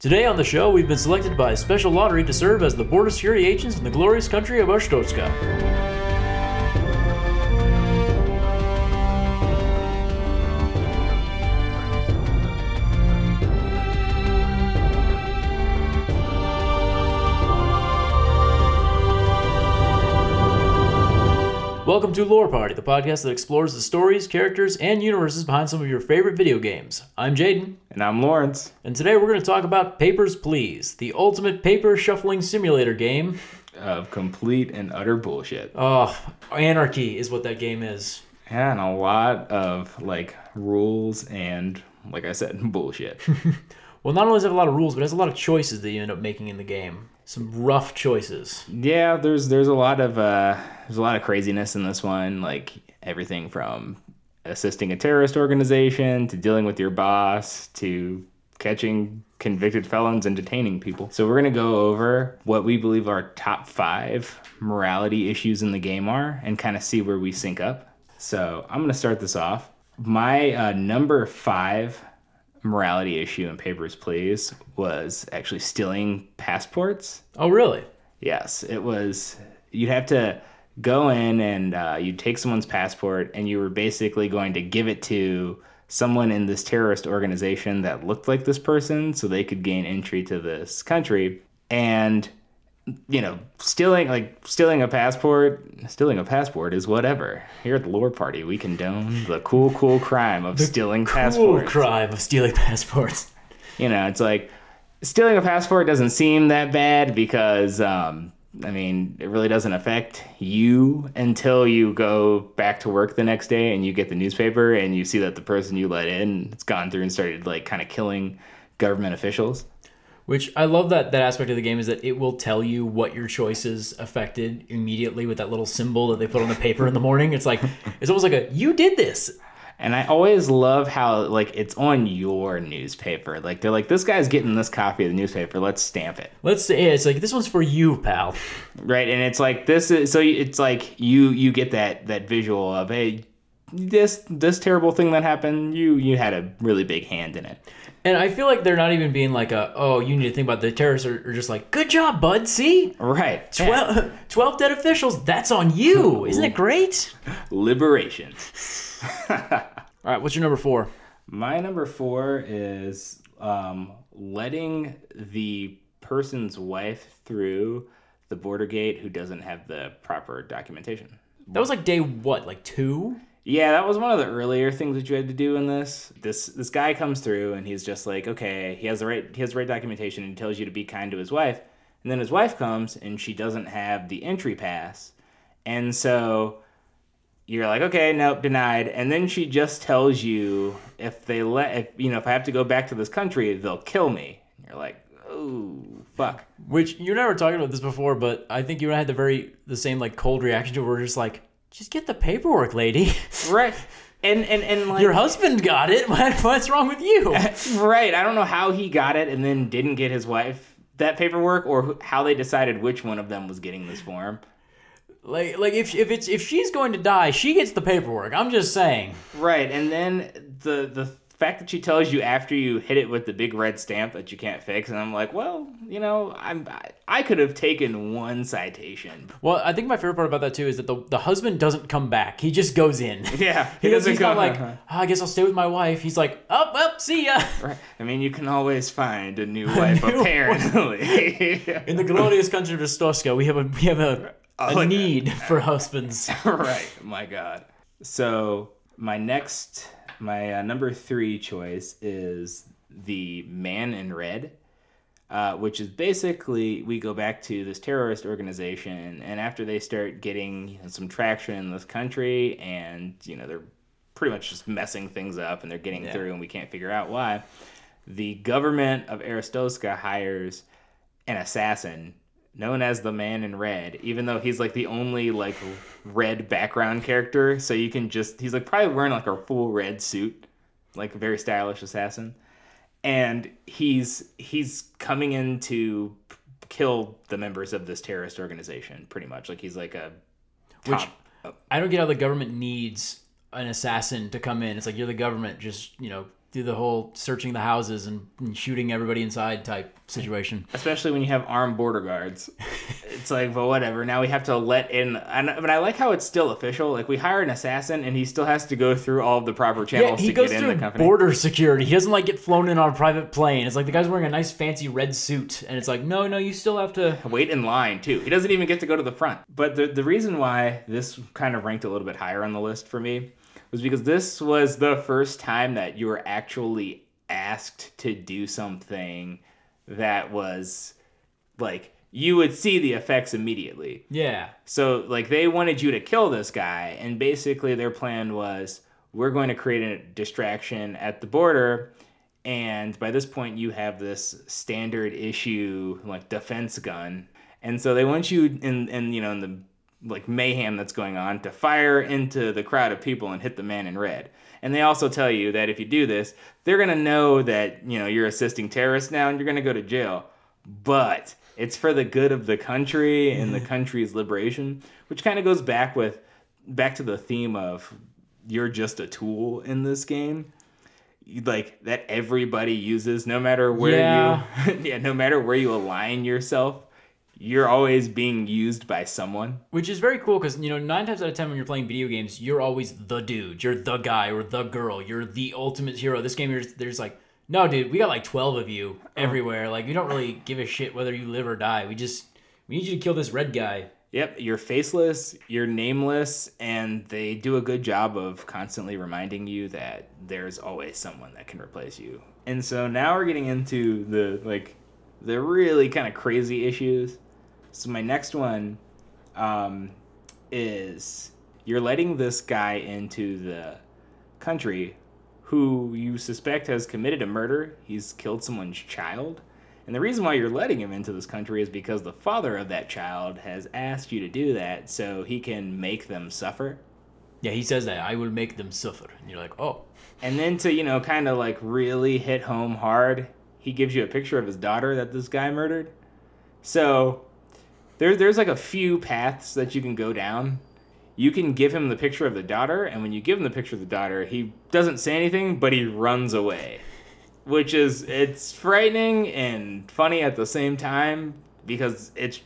Today on the show, we've been selected by a special lottery to serve as the border security agents in the glorious country of Arstotzka. Welcome to Lore Party, the podcast that explores the stories, characters, and universes behind some of your favorite video games. I'm Jaden, And I'm Lawrence. and today we're going to talk about Papers, Please, the ultimate paper shuffling simulator game. Of complete and utter bullshit. Oh, anarchy is what that game is. Yeah, and a lot of like rules and, like I said, bullshit. Well, not only does it have a lot of rules, but it has a lot of choices that you end up making in the game. Some rough choices. yeah, there's there's a lot of uh, there's a lot of craziness in this one. Like everything from assisting a terrorist organization to dealing with your boss to catching convicted felons and detaining people. So we're gonna go over what we believe our top five morality issues in the game are, and kind of see where we sync up. So I'm gonna start this off. My uh, number five morality issue in Papers, Please was actually stealing passports. Oh, really? Yes, it was. You'd have to go in and uh, you'd take someone's passport, and you were basically going to give it to someone in this terrorist organization that looked like this person so they could gain entry to this country. And, you know, stealing, like, stealing a passport, stealing a passport is whatever. Here at the Lore Party, we condone the cool, cool crime of stealing Cool passports crime of stealing passports. you know, it's like stealing a passport doesn't seem that bad because, um, I mean, it really doesn't affect you until you go back to work the next day and you get the newspaper and you see that the person you let in has gone through and started like kind of killing government officials. Which I love that that aspect of the game is that it will tell you what your choices affected immediately with that little symbol that they put on the paper in the morning. It's like it's almost like a you did this. And I always love how like it's on your newspaper. Like they're like, this guy's getting this copy of the newspaper. Let's stamp it. Let's say yeah, it's like this one's for you, pal. right and it's like this is so it's like you you get that that visual of hey this this terrible thing that happened you you had a really big hand in it And I feel like they're not even being like a oh you need to think about the terrorists are, are just like good job, bud. See. right 12, 12 dead officials, that's on you. Isn't it great? liberation All right, what's your number four? my number four is um letting the person's wife through the border gate who doesn't have the proper documentation That was like day what, like two? Yeah, that was one of the earlier things that you had to do in this. This this guy comes through and he's just like, okay, he has the right he has the right documentation and tells you to be kind to his wife. And then his wife comes and she doesn't have the entry pass. And so you're like, okay, nope, denied. And then she just tells you if they let if you know, if I have to go back to this country, they'll kill me. And you're like, oh fuck. Which you were talking about this before, but I think you and I had the very the same like cold reaction to it. We're just like, just get the paperwork, lady. Right. And and, and like Your husband got it. What- What's wrong with you? right. I don't know how he got it and then didn't get his wife that paperwork or how they decided which one of them was getting this form. Like, like if if it's if she's going to die, she gets the paperwork. I'm just saying. Right. And then the the fact that she tells you after you hit it with the big red stamp that you can't fix and I'm like, well, you know, I'm I, could have taken one citation. Well, I think my favorite part about that too is that the the husband doesn't come back. He just goes in. Yeah. He doesn't. He's go- not like, "Oh, I guess I'll stay with my wife. He's like, oh, well, see ya. Right. I mean, you can always find a new wife new apparently. In the glorious country of Arstotzka, we have a we have a, a Oh, need for husbands. right. My God. So my next, my uh, number three choice is the Man in Red, uh, which is basically we go back to this terrorist organization, and after they start getting you know, some traction in this country, and you know they're pretty much just messing things up, and they're getting Yeah. through, and we can't figure out why. The government of Arstotzka hires an assassin known as the man in red even though he's like the only like red background character. So you can just he's like probably wearing like a full red suit like a very stylish assassin. And he's he's coming in to p- kill the members of this terrorist organization pretty much. Like he's like a Which- I don't get how the government needs an assassin to come in. It's like you're the government, just you know, do the whole searching the houses and, and shooting everybody inside type situation. especially when you have armed border guards. it's like, well, whatever. Now we have to let in. And, but I like how it's still official. Like we hire an assassin, and he still has to go through all of the proper channels Yeah, he to goes get in through the company. border security. He doesn't like get flown in on a private plane. It's like the guy's wearing a nice fancy red suit, and it's like, no, no, you still have to. Wait in line too. He doesn't even get to go to the front. But the the reason why this kind of ranked a little bit higher on the list for me was because this was the first time that you were actually asked to do something that was like you would see the effects immediately. Yeah, So like they wanted you to kill this guy, and basically their plan was we're going to create a distraction at the border, and by this point you have this standard issue like defense gun, and so they want you in in you know in the like mayhem that's going on to fire into the crowd of people and hit the man in red. And they also tell you that if you do this, they're gonna know that you know you're assisting terrorists now, and you're gonna go to jail. But it's for the good of the country and the country's liberation, which kind of goes back with back to the theme of you're just a tool in this game. Like that everybody uses, no matter where Yeah. you, yeah, no matter where you align yourself, you're always being used by someone. which is very cool because you know nine times out of ten when you're playing video games, you're always the dude, you're the guy or the girl, you're the ultimate hero. This game, there's, there's like, no, dude, we got like twelve of you oh. everywhere. Like, we don't really give a shit whether you live or die. We just we need you to kill this red guy. Yep, you're faceless, you're nameless, and they do a good job of constantly reminding you that there's always someone that can replace you. And so now we're getting into the like the really kind of crazy issues. So my next one um, is you're letting this guy into the country who you suspect has committed a murder. He's killed someone's child. And the reason why you're letting him into this country is because the father of that child has asked you to do that so he can make them suffer. Yeah, he says that I will make them suffer, and you're like, oh, And then to, you know, kind of like really hit home hard, he gives you a picture of his daughter that this guy murdered. So there, there's like a few paths that you can go down. You can give him the picture of the daughter, and when you give him the picture of the daughter, he doesn't say anything, but he runs away. Which is it's frightening and funny at the same time because it's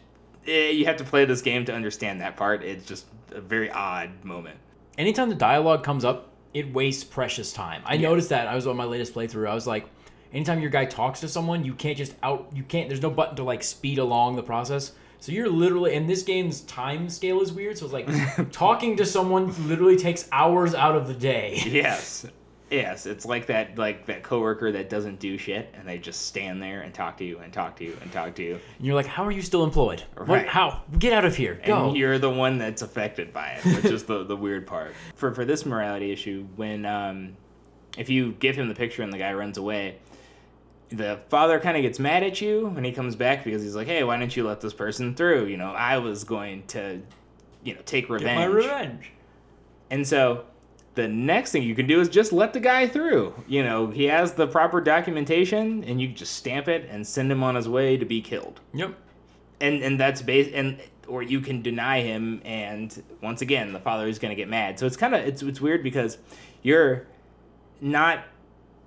eh, you have to play this game to understand that part. It's just a very odd moment. anytime the dialogue comes up, it wastes precious time. I noticed that. I was on my latest playthrough. I was like, anytime your guy talks to someone, you can't just out. You can't. There's no button to like speed along the process. So you're literally, and this game's time scale is weird. So it's like talking to someone literally takes hours out of the day. Yes. Yes, it's like that like that coworker that doesn't do shit and they just stand there and talk to you and talk to you and talk to you. And you're like, how are you still employed? What? Right. How? Get out of here. Go. And you're the one that's affected by it, which is the, the weird part. For for this morality issue, when um if you give him the picture and the guy runs away, the father kind of gets mad at you when he comes back because he's like, "Hey, why didn't you let this person through? You know, I was going to, you know, take revenge." Get revenge." my revenge. And so the next thing you can do is just let the guy through. You know, he has the proper documentation and you just stamp it and send him on his way to be killed. Yep. And and that's base and or you can deny him and once again the father is going to get mad. So it's kind of it's it's weird because you're not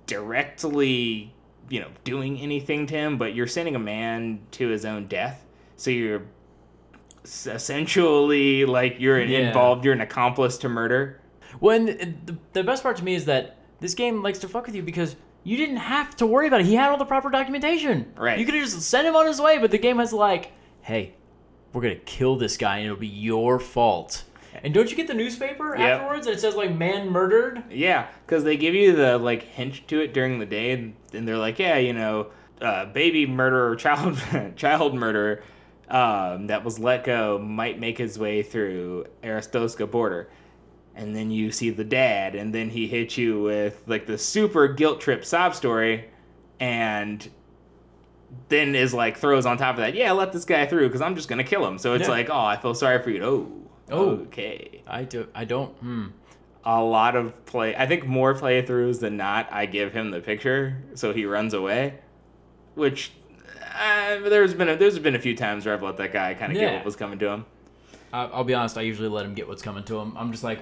directly, you know, doing anything to him, but you're sending a man to his own death. So you're essentially like you're an Yeah. involved, you're an accomplice to murder. When uh, the, the best part to me is that this game likes to fuck with you because you didn't have to worry about it. He had all the proper documentation. Right. You could have just sent him on his way, but the game has like, hey, we're gonna kill this guy and it'll be your fault. And don't you get the newspaper Yep. afterwards and it says like man murdered? Yeah, because they give you the like hint to it during the day, and, and they're like, yeah, you know, uh, baby murderer, child child murderer um, that was let go might make his way through Arstotzka border, and then you see the dad, and then he hits you with like the super guilt trip sob story, and then is like throws on top of that, yeah, let this guy through because I'm just gonna kill him. So it's Yeah. like, oh, I feel sorry for you. Oh, Oh. okay I do. I don't. Hmm. a lot of play. I think more playthroughs than not. I give him the picture, so he runs away. Which uh, there's been a, there's been a few times where I've let that guy kind of get what was coming to him. I, I'll be honest. I usually let him get what's coming to him. I'm just like,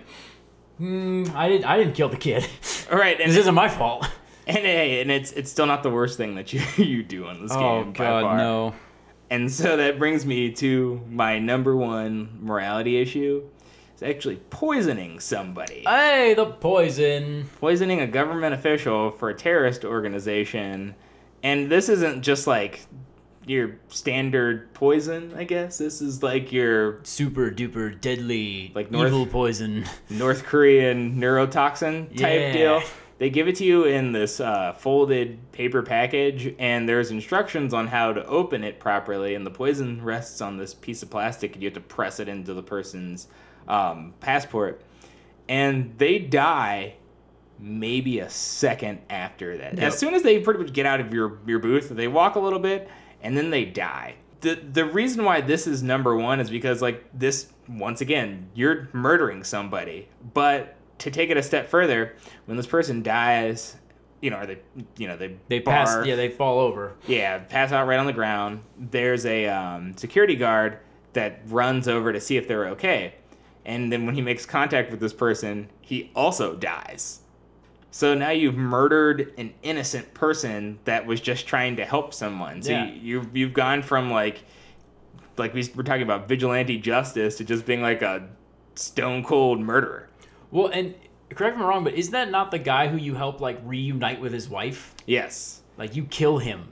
hmm. I didn't. I didn't kill the kid. All right, and this isn't my fault. And hey, and it's it's still not the worst thing that you you do in this Oh game. by God, no. And so that brings me to my number one morality issue. It's actually poisoning somebody. Hey, the poison. poisoning a government official for a terrorist organization. And this isn't just like your standard poison, I guess. This is like your Super duper deadly, Like North- evil poison. North Korean neurotoxin type Yeah. deal. They give it to you in this uh, folded paper package, and there's instructions on how to open it properly. And the poison rests on this piece of plastic, and you have to press it into the person's um, passport. And they die maybe a second after that. Yep. As soon as they pretty much get out of your, your booth, they walk a little bit, and then they die. The, the reason why this is number one is because like this once again you're murdering somebody but to take it a step further when this person dies you know or they you know they They pass. Yeah, they fall over. yeah pass out right on the ground there's a um, security guard that runs over to see if they're okay and then when he makes contact with this person he also dies so now you've murdered an innocent person that was just trying to help someone. So Yeah. you, you've you've gone from like like we were talking about vigilante justice to just being like a stone cold murderer. Well, and correct me if I'm wrong, but is that not the guy who you help like reunite with his wife? Yes. Like you kill him.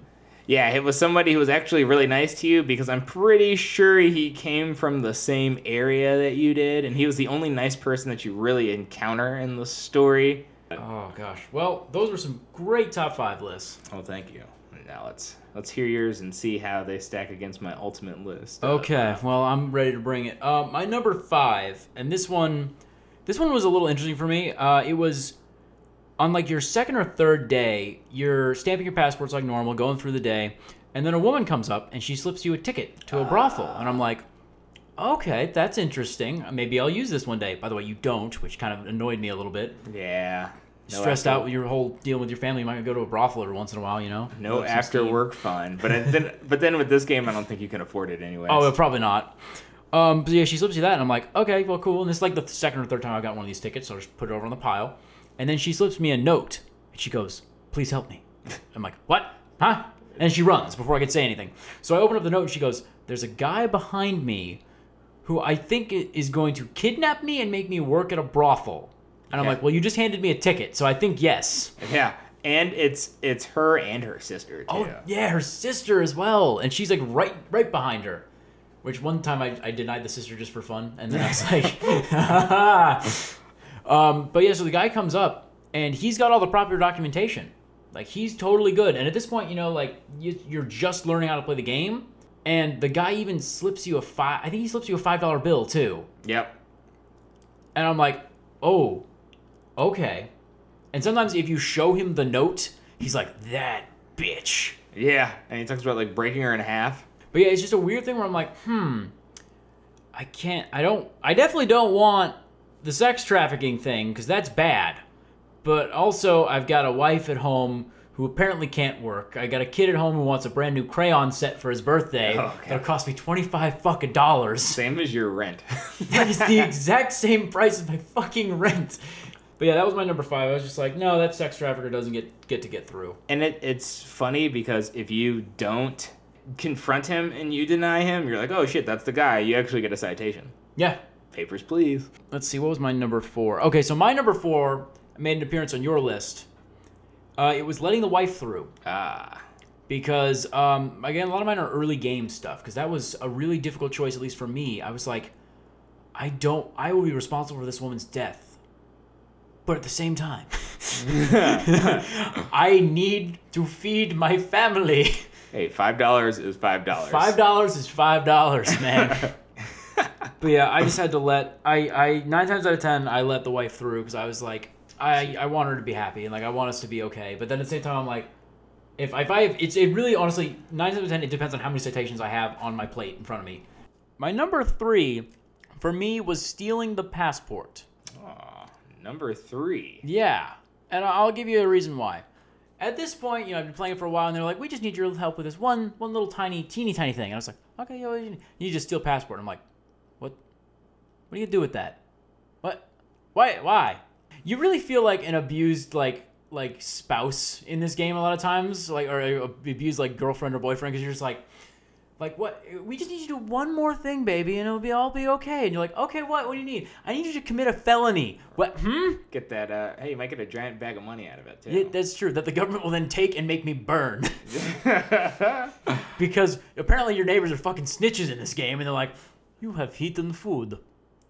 Yeah, it was somebody who was actually really nice to you because I'm pretty sure he came from the same area that you did, and he was the only nice person that you really encounter in the story. Oh gosh. Well, those were some great top five lists. Oh, thank you. Now let's let's hear yours and see how they stack against my ultimate list. Okay, well, I'm ready to bring it. Uh, my number five, and this one, this one was a little interesting for me. Uh, it was on like your second or third day. You're stamping your passports like normal, going through the day, and then a woman comes up and she slips you a ticket to a brothel, and I'm like, okay, that's interesting. Maybe I'll use this one day. By the way, you don't, which kind of annoyed me a little bit. Yeah. No Stressed after- out with your whole deal with your family. You might go to a brothel every once in a while, you know. No some after steam. work fun, but I- then but then with this game, I don't think you can afford it anyway. Oh, probably not. Um, but yeah, she slips you that, and I'm like, okay, well, cool. And it's like the second or third time I got one of these tickets, so I just put it over on the pile. And then she slips me a note, and she goes, please help me. I'm like, what? Huh? And she runs before I could say anything. So I open up the note, and she goes, there's a guy behind me who I think is going to kidnap me and make me work at a brothel. And I'm Yeah. like, well, you just handed me a ticket, so I think yes. yeah, and it's it's her and her sister too. Oh yeah, her sister as well, and she's like right right behind her. Which one time I, I denied the sister just for fun, and then I was like, um, but yeah, so the guy comes up and he's got all the proper documentation, like he's totally good. And at this point, you know, like you, you're just learning how to play the game, and the guy even slips you a five. I think he slips you a five dollar bill too, Yep. and I'm like, oh, okay. And sometimes if you show him the note, he's like that bitch. Yeah, and he talks about like breaking her in half. But yeah, it's just a weird thing where I'm like, hmm, I can't, I don't, I definitely don't want the sex trafficking thing because that's bad. But also, I've got a wife at home who apparently can't work. I got a kid at home who wants a brand new crayon set for his birthday. Oh, okay. That'll cost me 25 fucking dollars. Same as your rent. that is the exact same price as my fucking rent. But yeah, that was my number five. I was just like, no, that sex trafficker doesn't get get to get through. and it, it's funny because if you don't confront him and you deny him, you're like, oh shit, that's the guy. You actually get a citation. Yeah, Papers, please. let's see what was my number four okay so my number four made an appearance on your list uh, it was letting the wife through Ah. because um, again a lot of mine are early game stuff because that was a really difficult choice at least for me i was like i don't i will be responsible for this woman's death but at the same time i need to feed my family Hey, five dollars is five dollars. Five dollars is five dollars, man. but yeah, I just had to let I I nine times out of ten I let the wife through because I was like I I want her to be happy and like I want us to be okay. But then at the same time I'm like if if I have, it's it really honestly nine times out of ten it depends on how many citations I have on my plate in front of me. My number three for me was stealing the passport. Aw, number three. Yeah, and I'll give you a reason why. At this point, you know, I've been playing for a while, and they're like, "We just need your help with this one, one little tiny, teeny tiny thing." And I was like, "Okay, yo, you need, to steal passport." I'm like, "What? What do you do with that? What? Why? Why?" You really feel like an abused, like like spouse in this game a lot of times, like or abused like girlfriend or boyfriend because you're just like, like what? We just need you to do one more thing, baby, and it'll be all be okay. And you're like, okay, what? What do you need? I need you to commit a felony. What? Hmm. Get that. Uh, hey, you might get a giant bag of money out of it too. Yeah, that's true. That the government will then take and make me burn. because apparently your neighbors are fucking snitches in this game, and they're like, "You have eaten food.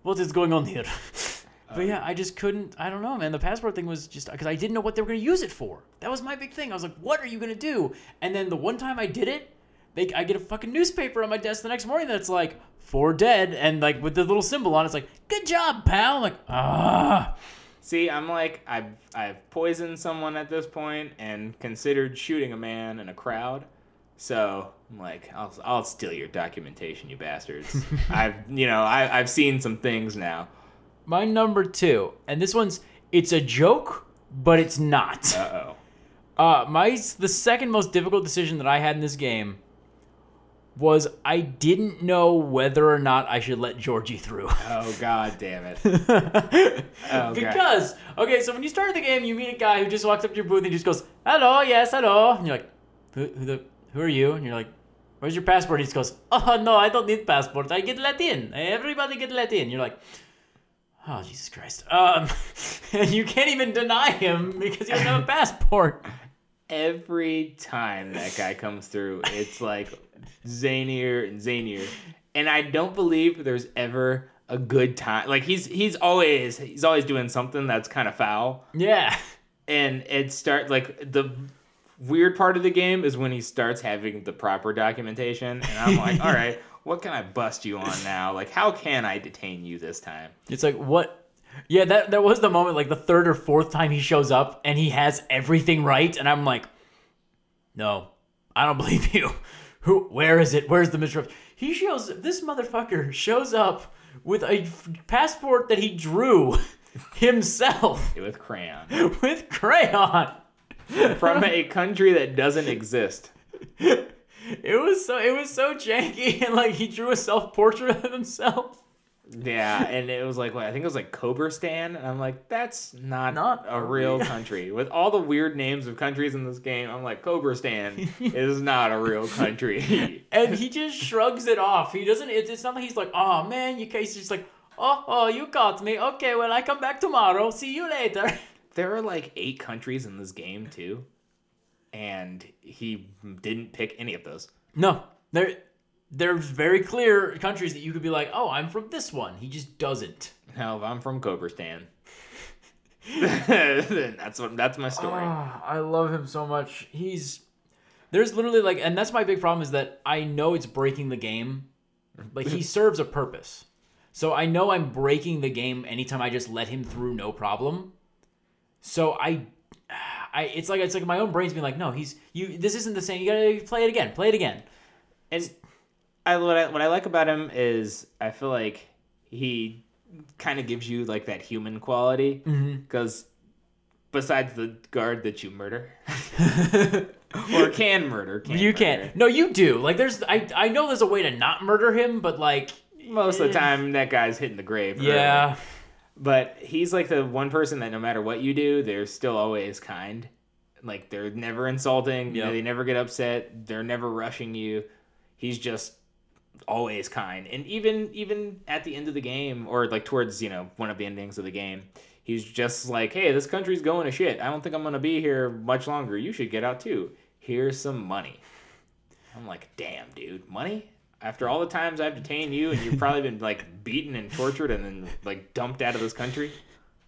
What is going on here?" but yeah, I just couldn't. I don't know, man. The passport thing was just because I didn't know what they were gonna use it for. That was my big thing. I was like, "What are you gonna do?" And then the one time I did it, they I get a fucking newspaper on my desk the next morning that's like four dead, and like with the little symbol on, it, it's like, "Good job, pal." I'm like, ah. See, I'm like I've I've poisoned someone at this point and considered shooting a man in a crowd. So I'm like, I'll I'll steal your documentation, you bastards. I've you know I I've seen some things now. My number two, and this one's it's a joke, but it's not. Uh oh. Uh, my the second most difficult decision that I had in this game was I didn't know whether or not I should let Jorji through. oh. God damn it. Oh, because okay, so when you start the game, you meet a guy who just walks up to your booth and just goes, "Hello, yes, hello," and you're like, "Who, who the, who are you?" And you're like, "Where's your passport?" He just goes, "Oh no, I don't need passport. I get let in. Everybody get let in." You're like. Oh Jesus Christ! Um, and you can't even deny him because he doesn't have a passport. Every time that guy comes through, it's like zanier and zanier. And I don't believe there's ever a good time. Like he's he's always he's always doing something that's kind of foul. Yeah, And it start like the weird part of the game is when he starts having the proper documentation and I'm like, "All right, what can I bust you on now? Like how can I detain you this time?" It's like what? Yeah, that that was the moment, like the third or fourth time he shows up and he has everything right, and I'm like, no, I don't believe you. Who? Where is it? Where's the misrep? He shows this motherfucker shows up with a f- passport that he drew himself With crayon. with crayon. From a country that doesn't exist. It was so it was so janky, and like he drew a self portrait of himself. Yeah, and it was like what I think it was like Cobrastan, and I'm like, that's not, Not a real country. With all the weird names of countries in this game, I'm like, Cobrastan is not a real country. and he just shrugs it off. He doesn't. It's, not like he's like, oh man, you. He's just like, oh, oh, you caught me. Okay, well, I come back tomorrow. See you later. there are like eight countries in this game too, and he didn't pick any of those. No, there, there's very clear countries that you could be like, oh, I'm from this one. He just doesn't. No, I'm from Cobrastan. that's what that's my story. Ah, I love him so much. He's there's literally like, and that's my big problem is that I know it's breaking the game. Like he serves a purpose, so I know I'm breaking the game anytime I just let him through no problem. So I, I it's like it's like my own brain's being like, no, he's you. This isn't the same. You gotta play it again. Play it again. And I what I what I like about him is I feel like he kind of gives you like that human quality mm-hmm. because besides the guard that you murder or can murder, can You murder. can't. No, you do. Like there's I I know there's a way to not murder him, but like Most of the eh. time, that guy's hitting the grave. early. yeah. but he's like the one person that no matter what you do, they're still always kind. Like they're never insulting. Yep. They never get upset. They're never rushing you. He's just always kind. And even even at the end of the game, or like towards you know one of the endings of the game, he's just like, "Hey, this country's going to shit. I don't think I'm gonna be here much longer. You should get out too. Here's some money." I'm like, "Damn, dude, money." After all the times I've detained you, and you've probably been like beaten and tortured, and then like dumped out of this country,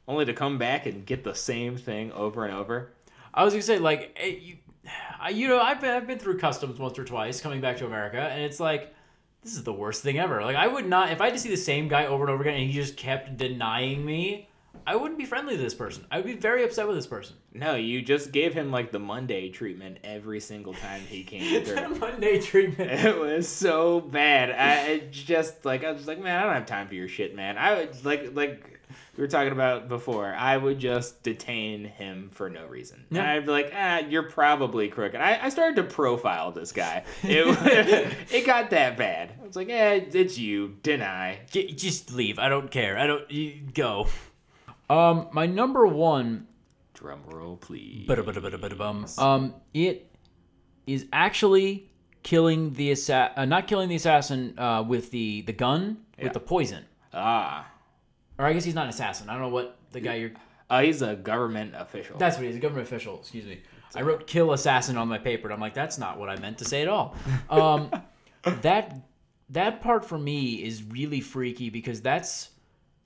only to come back and get the same thing over and over. I was gonna say like eh, you, I, you know I've been I've been through customs once or twice coming back to America, and it's like this is the worst thing ever. Like I would not if I had to see the same guy over and over again, and he just kept denying me. I wouldn't be friendly to this person. I would be very upset with this person. No, you just gave him like the Monday treatment every single time he came through. Monday treatment. It was so bad. I it just like I was like, man, I don't have time for your shit, man. I would like like we were talking about before. I would just detain him for no reason. And Yeah. I'd be like, ah, you're probably crooked. I, I started to profile this guy. It it got that bad. I was like, eh, it's you. Deny. J- just leave. I don't care. I don't you, go. Um, my number one Drum roll, please. Um, it is actually killing the assa- uh, not killing the assassin uh, with the the gun Yeah. with the poison. Ah. Or I guess he's not an assassin. I don't know what the guy you're. Uh, he's a government official. That's what he's a government official. Excuse me. I wrote "kill assassin" on my paper, and I'm like, that's not what I meant to say at all. Um, that that part for me is really freaky because that's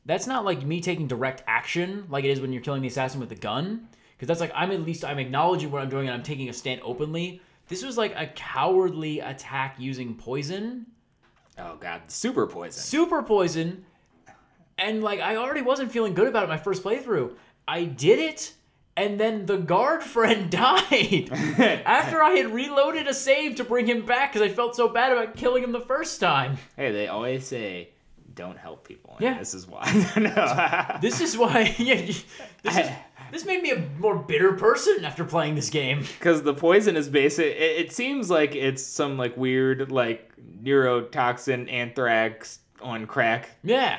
that's not like me taking direct action like it is when you're killing the assassin with the gun. Because that's like I'm at least I'm acknowledging what I'm doing and I'm taking a stand openly. This was like a cowardly attack using poison, oh god, super poison. super poison, and like I already wasn't feeling good about it my first playthrough. I did it, and then the guard friend died after I had reloaded a save to bring him back because I felt so bad about killing him the first time. hey, they always say, "Don't help people." Yeah. This is why. no. This is why. Yeah, this is. This made me a more bitter person after playing this game. because the poison is basic. It, it seems like it's some like weird like neurotoxin anthrax on crack. Yeah,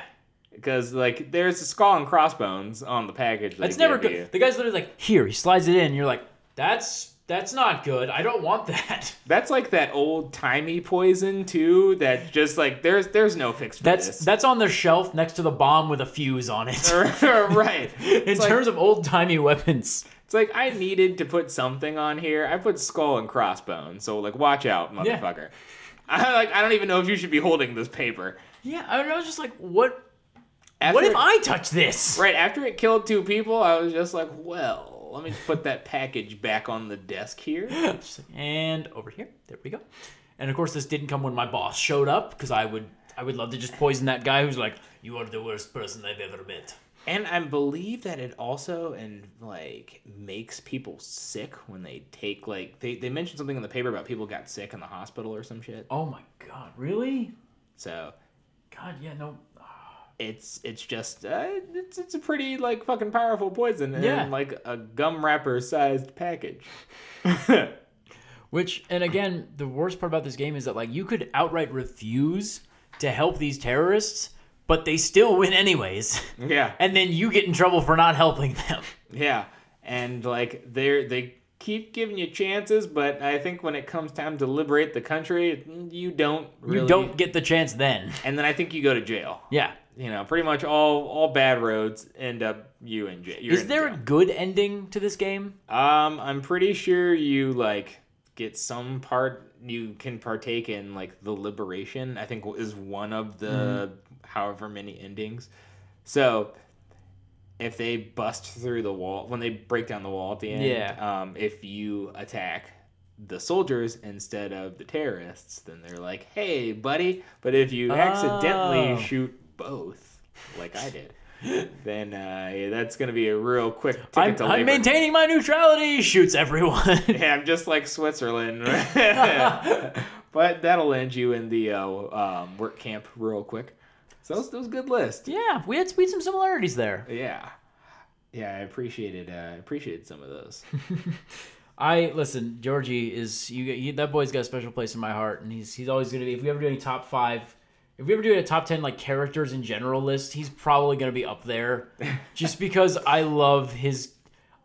Because like there's a skull and crossbones on the package. that's never good. you. The guy's literally like, "Here," he slides it in. And you're like, "That's that's not good. I don't want that." That's like that old timey poison too. That just like there's there's no fix for That's this. that's on the shelf next to the bomb with a fuse on it. right. In like, terms of old timey weapons. it's like I needed to put something on here. I put skull and crossbones. So like watch out, Yeah. motherfucker. I like I don't even know if you should be holding this paper. Yeah, I was just like, what? After what if it- I touch this? Right after it killed two people, I was just like, well, let me put that package back on the desk here. And over here, there we go. And of course, this didn't come when my boss showed up because I would, I would love to just poison that guy who's like, "You are the worst person I've ever met." And I believe that it also and like makes people sick when they take like they, they mentioned something in the paper about people got sick in the hospital or some shit. Oh my god, really? So God, yeah, no. It's it's just uh, it's it's a pretty like fucking powerful poison in Yeah. like a gum wrapper sized package. Which, and again, the worst part about this game is that like you could outright refuse to help these terrorists, but they still win anyways, yeah. and then you get in trouble for not helping them. Yeah, and like they're they keep giving you chances, but I think when it comes time to liberate the country, you don't really. You don't get the chance then. And then I think you go to jail. Yeah. You know, pretty much all all bad roads end up you and jail. You're Is there a good ending to this game? Um, I'm pretty sure you like get some part you can partake in like the liberation. I think is one of the Mm-hmm. however many endings. So if they bust through the wall when they break down the wall at the end, Yeah. um, if you attack the soldiers instead of the terrorists, then they're like, "Hey, buddy!" But if you accidentally Oh. shoot both, like I did, then uh, yeah, that's gonna be a real quick ticket I'm, to I'm maintaining my neutrality. Shoots everyone. Yeah, I'm just like Switzerland. but that'll end you in the uh, um, work camp real quick. So that was, that was a good list. yeah, we had, we had some similarities there. Yeah. Yeah, I appreciated uh, appreciated some of those. I listen. Jorji is you, you. That boy's got a special place in my heart, and he's he's always gonna be. If we ever do any top five, if we ever do a top ten like characters in general list, he's probably gonna be up there, just because I love his.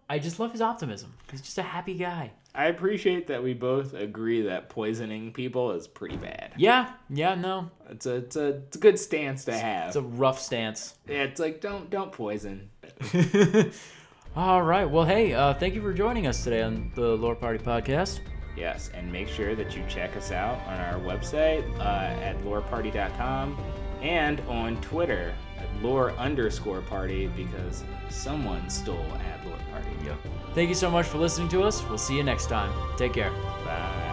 I just love his optimism. He's just a happy guy. I appreciate that we both agree that poisoning people is pretty bad. Yeah, yeah, no, It's a it's a, it's a good stance to have. it's a rough stance. yeah, it's like don't don't poison. All right. Well, hey, uh, thank you for joining us today on the Lore Party podcast. Yes, and make sure that you check us out on our website uh, at loreparty.com and on Twitter at lore underscore party because someone stole at lore party. Yep. Thank you so much for listening to us. We'll see you next time. Take care. Bye.